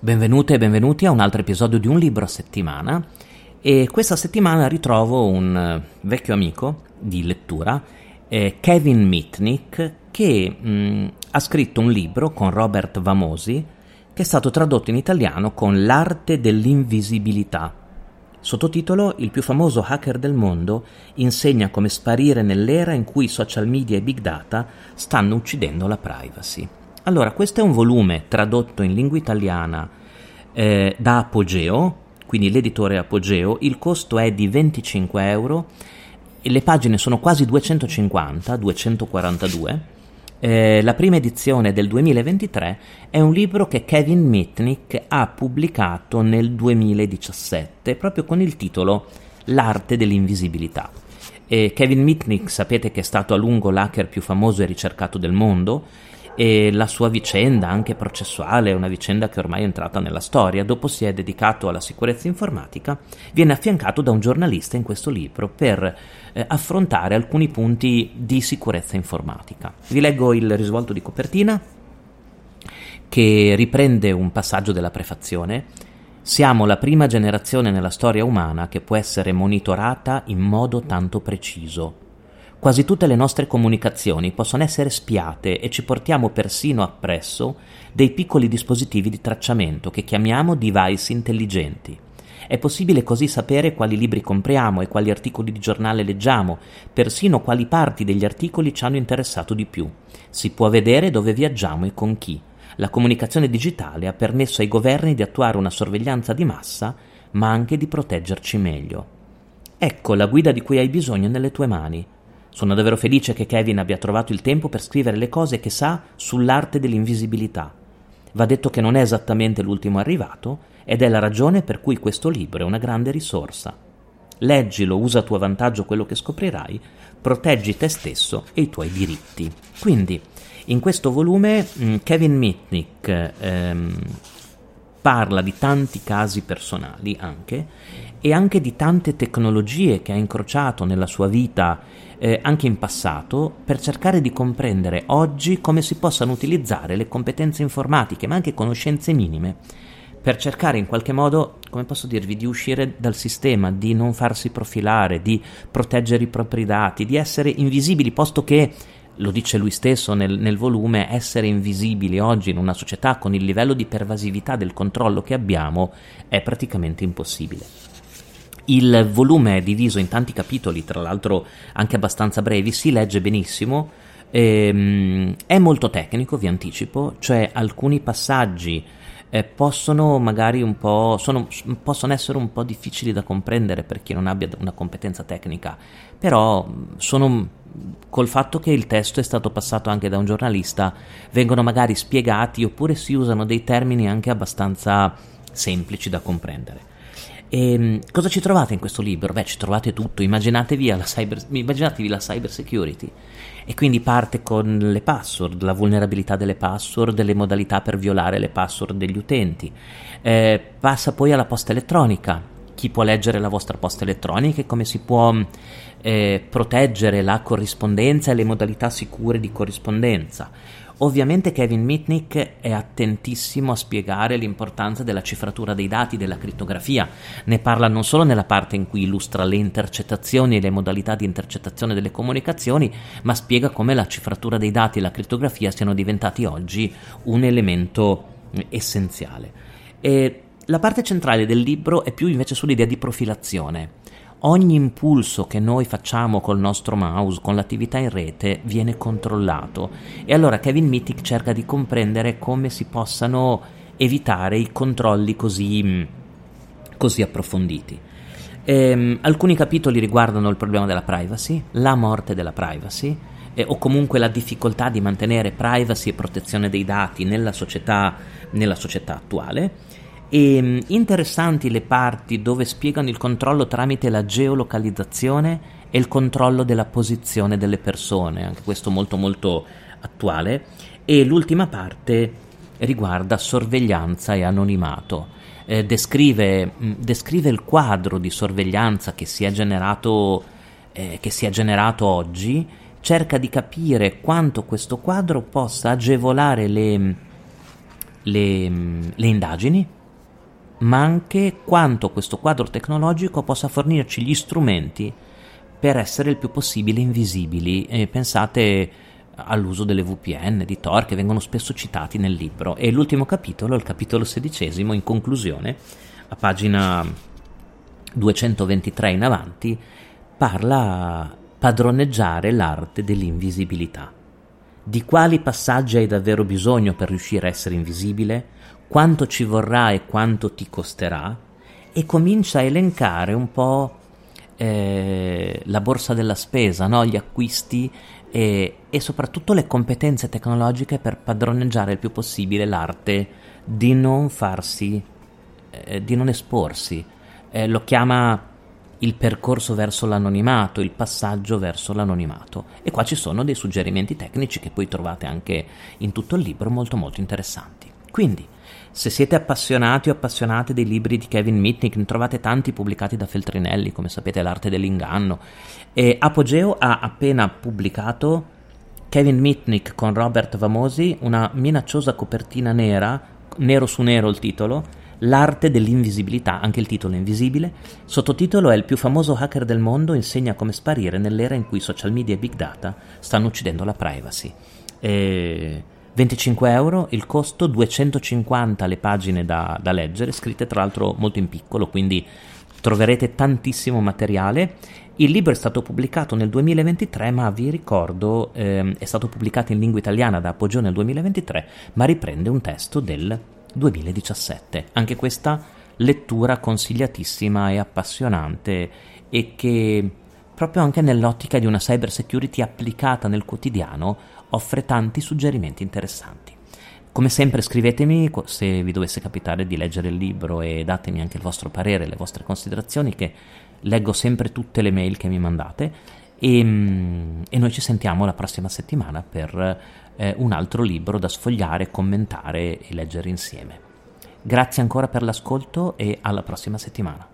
Benvenute e benvenuti a un altro episodio di Un libro a settimana e questa settimana ritrovo un eh, vecchio amico di lettura, eh, Kevin Mitnick, che mh, mm, ha scritto un libro con Robert Vamosi che è stato tradotto in italiano con L'arte dell'invisibilità. Sottotitolo Il più famoso hacker del mondo insegna come sparire nell'era in cui social media e big data stanno uccidendo la privacy. Allora, questo è un volume tradotto in lingua italiana eh, da Apogeo, quindi l'editore Apogeo, il costo è di 25 euro le pagine sono quasi 250, 242 eh, la prima edizione del 2023 è un libro che Kevin Mitnick ha pubblicato nel 2017 proprio con il titolo L'arte dell'invisibilità. E Kevin Mitnick sapete che è stato a lungo l'hacker più famoso e ricercato del mondo e la sua vicenda, anche processuale, è una vicenda che ormai è entrata nella storia. Dopo si è dedicato alla sicurezza informatica, viene affiancato da un giornalista in questo libro per eh, affrontare alcuni punti di sicurezza informatica. Vi leggo il risvolto di copertina che riprende un passaggio della prefazione. Siamo la prima generazione nella storia umana che può essere monitorata in modo tanto preciso. Quasi tutte le nostre comunicazioni possono essere spiate e ci portiamo persino appresso dei piccoli dispositivi di tracciamento che chiamiamo device intelligenti. È possibile così sapere quali libri compriamo e quali articoli di giornale leggiamo, persino quali parti degli articoli ci hanno interessato di più. Si può vedere dove viaggiamo e con chi. La comunicazione digitale ha permesso ai governi di attuare una sorveglianza di massa, ma anche di proteggerci meglio. Ecco la guida di cui hai bisogno nelle tue mani. Sono davvero felice che Kevin abbia trovato il tempo per scrivere le cose che sa sull'arte dell'invisibilità. Va detto che non è esattamente l'ultimo arrivato ed è la ragione per cui questo libro è una grande risorsa. Leggilo, usa a tuo vantaggio quello che scoprirai, proteggi te stesso e i tuoi diritti. Quindi, in questo volume mm, Kevin Mitnick ehm, parla di tanti casi personali anche e anche di tante tecnologie che ha incrociato nella sua vita eh, anche in passato per cercare di comprendere oggi come si possano utilizzare le competenze informatiche ma anche conoscenze minime per cercare in qualche modo, come posso dirvi, di uscire dal sistema, di non farsi profilare, di proteggere i propri dati, di essere invisibili, posto che lo dice lui stesso nel, nel, volume, essere invisibili oggi in una società con il livello di pervasività del controllo che abbiamo è praticamente impossibile. Il volume è diviso in tanti capitoli, tra l'altro anche abbastanza brevi, si legge benissimo, ehm, è molto tecnico, vi anticipo, cioè alcuni passaggi eh, possono magari un po', sono, possono essere un po' difficili da comprendere per chi non abbia una competenza tecnica, però sono col fatto che il testo è stato passato anche da un giornalista, vengono magari spiegati oppure si usano dei termini anche abbastanza semplici da comprendere. E, ehm, cosa ci trovate in questo libro? Beh, ci trovate tutto. Immaginatevi la, cyber, immaginatevi la cyber security. E quindi parte con le password, la vulnerabilità delle password, le modalità per violare le password degli utenti. Eh, passa poi alla posta elettronica. Chi può leggere la vostra posta elettronica e come si può eh, proteggere la corrispondenza e le modalità sicure di corrispondenza Ovviamente Kevin Mitnick è attentissimo a spiegare l'importanza della cifratura dei dati, della crittografia. Ne parla non solo nella parte in cui illustra le intercettazioni e le modalità di intercettazione delle comunicazioni, ma spiega come la cifratura dei dati e la crittografia siano diventati oggi un elemento essenziale. E la parte centrale del libro è più invece sull'idea di profilazione ogni impulso che noi facciamo col nostro mouse, con l'attività in rete, viene controllato. E allora Kevin Mittick cerca di comprendere come si possano evitare i controlli così, mm, così approfonditi. Ehm, alcuni capitoli riguardano il problema della privacy, la morte della privacy, eh, o comunque la difficoltà di mantenere privacy e protezione dei dati nella società, nella società attuale e mm, interessanti le parti dove spiegano il controllo tramite la geolocalizzazione e il controllo della posizione delle persone, anche questo molto molto attuale, e l'ultima parte riguarda sorveglianza e anonimato. Eh, descrive, mm, descrive, il quadro di sorveglianza che si è generato, eh, che si è generato oggi cerca di capire quanto questo quadro possa agevolare le, le, le indagini, ma anche quanto questo quadro tecnologico possa fornirci gli strumenti per essere il più possibile invisibili. E pensate all'uso delle VPN, di Tor, che vengono spesso citati nel libro. E l'ultimo capitolo, il capitolo sedicesimo, in conclusione, a pagina 223 in avanti, parla padroneggiare l'arte dell'invisibilità. Di quali passaggi hai davvero bisogno per riuscire a essere invisibile? Quanto ci vorrà e quanto ti costerà? E comincia a elencare un po' eh, la borsa della spesa, no? gli acquisti e, e, soprattutto le competenze tecnologiche per padroneggiare il più possibile l'arte di non farsi, eh, di non esporsi. Eh, lo chiama il percorso verso l'anonimato, il passaggio verso l'anonimato. E qua ci sono dei suggerimenti tecnici che poi trovate anche in tutto il libro molto molto interessanti. Quindi, se siete appassionati o appassionate dei libri di Kevin Mitnick, ne trovate tanti pubblicati da Feltrinelli, come sapete L'arte dell'inganno. E Apogeo ha appena pubblicato Kevin Mitnick con Robert Vamosi, una minacciosa copertina nera, nero su nero il titolo, L'arte dell'invisibilità, anche il titolo è invisibile. Sottotitolo è Il più famoso hacker del mondo insegna come sparire nell'era in cui social media e big data stanno uccidendo la privacy. E 25 euro il costo, 250 le pagine da, da leggere, scritte tra l'altro molto in piccolo, quindi troverete tantissimo materiale. Il libro è stato pubblicato nel 2023, ma vi ricordo ehm, è stato pubblicato in lingua italiana da Appoggio nel 2023, ma riprende un testo del 2017. Anche questa lettura consigliatissima e appassionante e che proprio anche nell'ottica di una cyber security applicata nel quotidiano offre tanti suggerimenti interessanti. Come sempre scrivetemi se vi dovesse capitare di leggere il libro e datemi anche il vostro parere, le vostre considerazioni che leggo sempre tutte le mail che mi mandate e, mm, e noi ci sentiamo la prossima settimana per eh, un altro libro da sfogliare, commentare e leggere insieme. Grazie ancora per l'ascolto e alla prossima settimana.